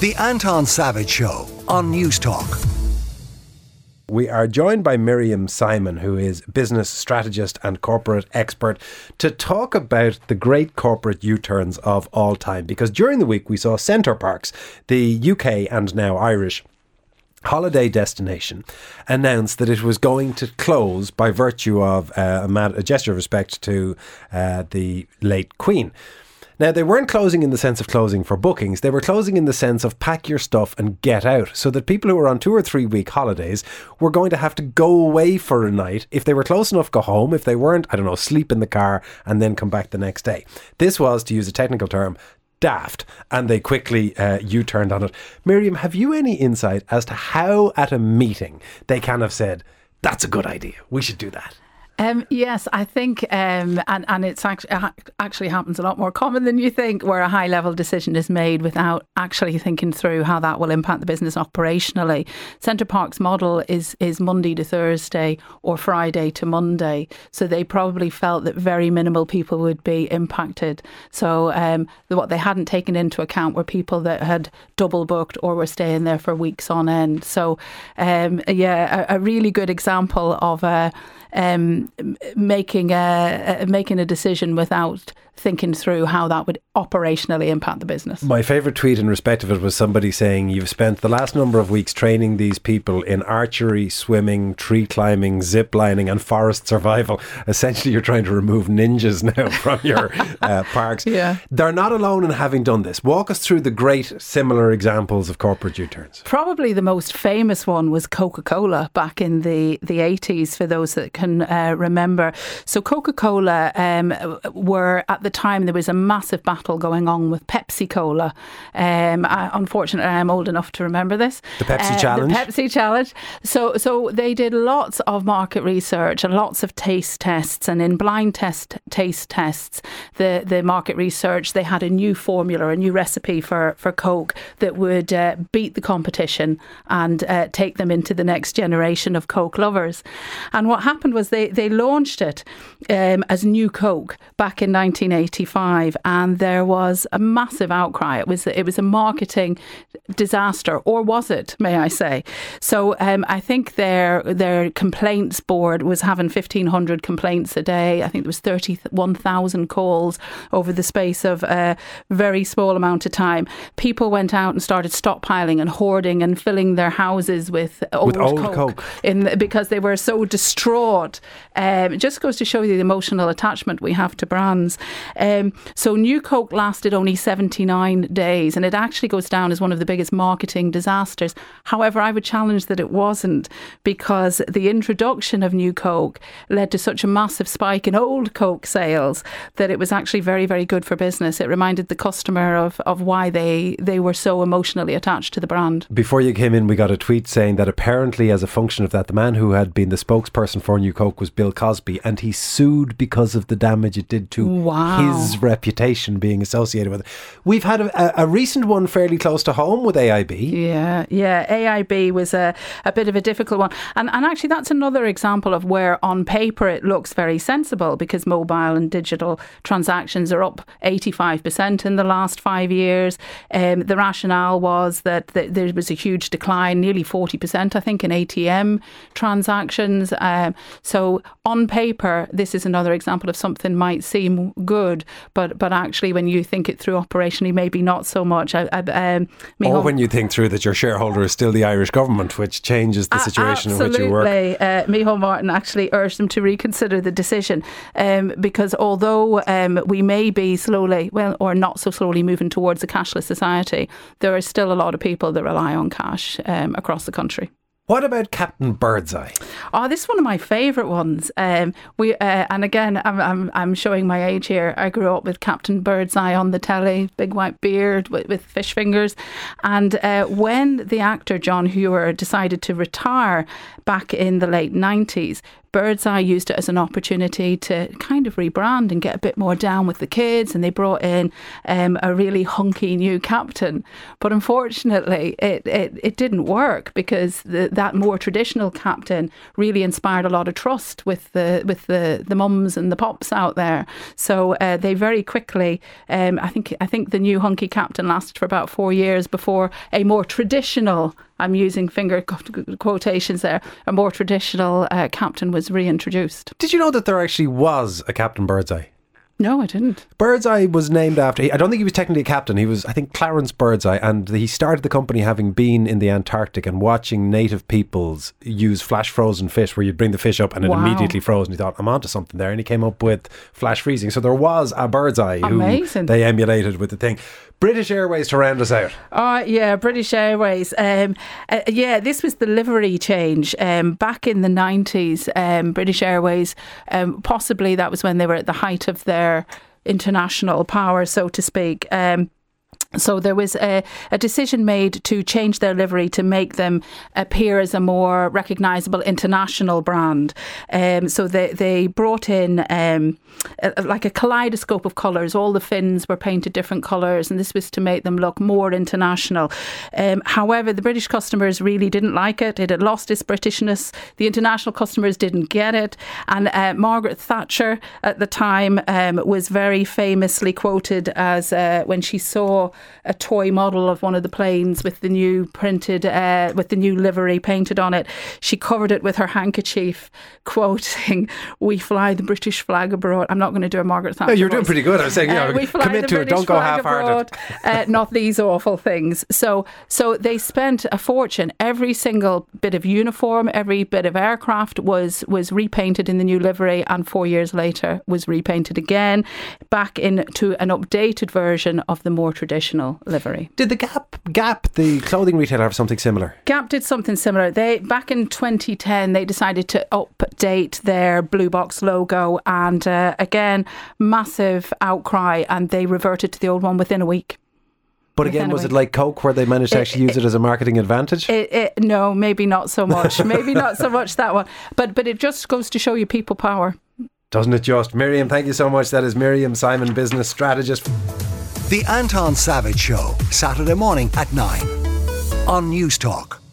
The Anton Savage Show on Newstalk. We are joined by Miriam Simon, who is business strategist and corporate expert, to talk about the great corporate U turns of all time. Because during the week, we saw Center Parcs, the UK and now Irish holiday destination announced that it was going to close by virtue of uh, a, mad- a, gesture of respect to uh, the late Queen. Now, they weren't closing in the sense of closing for bookings. They were closing in the sense of pack your stuff and get out. So that people who were on two or three week holidays were going to have to go away for a night. If they were close enough, go home. If they weren't, I don't know, sleep in the car and then come back the next day. This was, to use a technical term, daft and they quickly uh, U turned on it. Miriam, have you any insight as to how at a meeting they can have said, that's a good idea, we should do that? Um, yes, I think, um, and and it's actually actually happens a lot more common than you think, where a high level decision is made without actually thinking through how that will impact the business operationally. Center Parc's model is is Monday to Thursday or Friday to Monday, so they probably felt that very minimal people would be impacted. So um, what they hadn't taken into account were people that had double booked or were staying there for weeks on end. So um, yeah, a, a, really good example of a um, making a, making a decision without thinking through how that would operationally impact the business. My favourite tweet in respect of it was somebody saying, You've spent the last number of weeks training these people in archery, swimming, tree climbing, zip lining, and forest survival. Essentially, you're trying to remove ninjas now from your uh, parks. Yeah. They're not alone in having done this. Walk us through the great similar examples of corporate U turns. Probably the most famous one was Coca Cola back in the, the 80s, for those that can uh, remember. So, Coca Cola um, were at the time there was a massive battle going on with Pepsi Cola. Um, I, unfortunately, I'm old enough to remember this. The Pepsi uh, Challenge. The Pepsi Challenge. So, so they did lots of market research and lots of taste tests, and in blind test taste tests, the the market research they had a new formula, a new recipe for for Coke that would uh, beat the competition and uh, take them into the next generation of Coke lovers. And what happened was they they launched it um, as New Coke back in 1980. 1985, and there was a massive outcry. It was it was a marketing disaster, or was it? May I say? So um, I think their their complaints board was having 1,500 complaints a day. I think there was 31,000 calls over the space of a very small amount of time. People went out and started stockpiling and hoarding and filling their houses with old, with old Coke, Coke. In, because they were so distraught. Um, it just goes to show you the emotional attachment we have to brands. Um, so New Coke lasted only 79 days, and it actually goes down as one of the biggest marketing disasters. However, I would challenge that it wasn't because the introduction of New Coke led to such a massive spike in old Coke sales that it was actually very, very good for business. It reminded the customer of, of why they, they were so emotionally attached to the brand. Before you came in, we got a tweet saying that apparently, as a function of that, the man who had been the spokesperson for New Coke was Bill Cosby, and he sued because of the damage it did to wow his reputation being associated with it. We've had a, a, recent one fairly close to home with AIB. Yeah, yeah. AIB was a, a bit of a difficult one. And, and actually, that's another example of where on paper it looks very sensible because mobile and digital transactions are up 85% in the last five years. Um, the rationale was that, that, there was a huge decline, nearly 40%, I think, in ATM transactions. Um, so on paper, this is another example of something might seem good good, but but actually when you think it through operationally, maybe not so much. I, I, um, or when you think through that your shareholder is still the Irish government, which changes the situation in which you work. Uh, Micheál Martin actually urged them to reconsider the decision um, because although um, we may be slowly, well, or not so slowly moving towards a cashless society, there are still a lot of people that rely on cash um, across the country. What about Captain Birdseye? Oh, this is one of my favourite ones. Um, we uh, and again, I'm, I'm I'm showing my age here. I grew up with Captain Birdseye on the telly, big white beard with, with fish fingers, and uh, when the actor John Hewer decided to retire back in the late nineties, Birdseye used it as an opportunity to kind of rebrand and get a bit more down with the kids, and they brought in um, a really hunky new captain. But unfortunately, it, it, it didn't work because the, that more traditional captain really inspired a lot of trust with the with the, the mums and the pops out there. So uh, they very quickly, um, I think I think the new hunky captain lasted for about four years before a more traditional I'm using finger quotations there. A more traditional uh, captain was reintroduced. Did you know that there actually was a Captain Birdseye? No, I didn't. Birdseye was named after. I don't think he was technically a captain. He was, I think, Clarence Birdseye, and he started the company having been in the Antarctic and watching native peoples use flash frozen fish, where you'd bring the fish up and it wow. immediately froze. And he thought, I'm onto something there, and he came up with flash freezing. So there was a Birdseye Amazing. who they emulated with the thing. British Airways to round us out. Oh, yeah, British Airways. Um, uh, yeah, this was the livery change. Um, back in the 90s, um, British Airways, um, possibly that was when they were at the height of their international power, so to speak. Um, so there was a, a, decision made to change their livery to make them appear as a more recognisable international brand. Um, so they they brought in um, a, like a kaleidoscope of colours. All the fins were painted different colours, and this was to make them look more international. Um, however, the British customers really didn't like it. It had lost its Britishness. The international customers didn't get it, and uh, Margaret Thatcher at the time um, was very famously quoted as uh, when she saw a toy model of one of the planes with the new printed, uh, with the new livery painted on it. She covered it with her handkerchief, quoting, "We fly the British flag abroad." I'm not going to do a Margaret Thatcher. No, you're voice. doing pretty good. I'm saying, yeah, uh, commit to British it. Don't go half-hearted. uh, not these awful things. So, so they spent a fortune. Every single bit of uniform, every bit of aircraft was was repainted in the new livery, and four years later was repainted again, back into an updated version of the more traditional livery. Did the Gap Gap the clothing retailer have something similar? Gap did something similar. They back in 2010 they decided to update their blue box logo and uh, again massive outcry and they reverted to the old one within a week. But again, was it like Coke where they managed to actually it, use it as a marketing advantage? It, it, no, maybe not so much. maybe not so much that one. But but it just goes to show you people power. Doesn't it just? Miriam, thank you so much. That is Miriam Simon, business strategist. The Anton Savage Show, Saturday morning at 9 on Newstalk.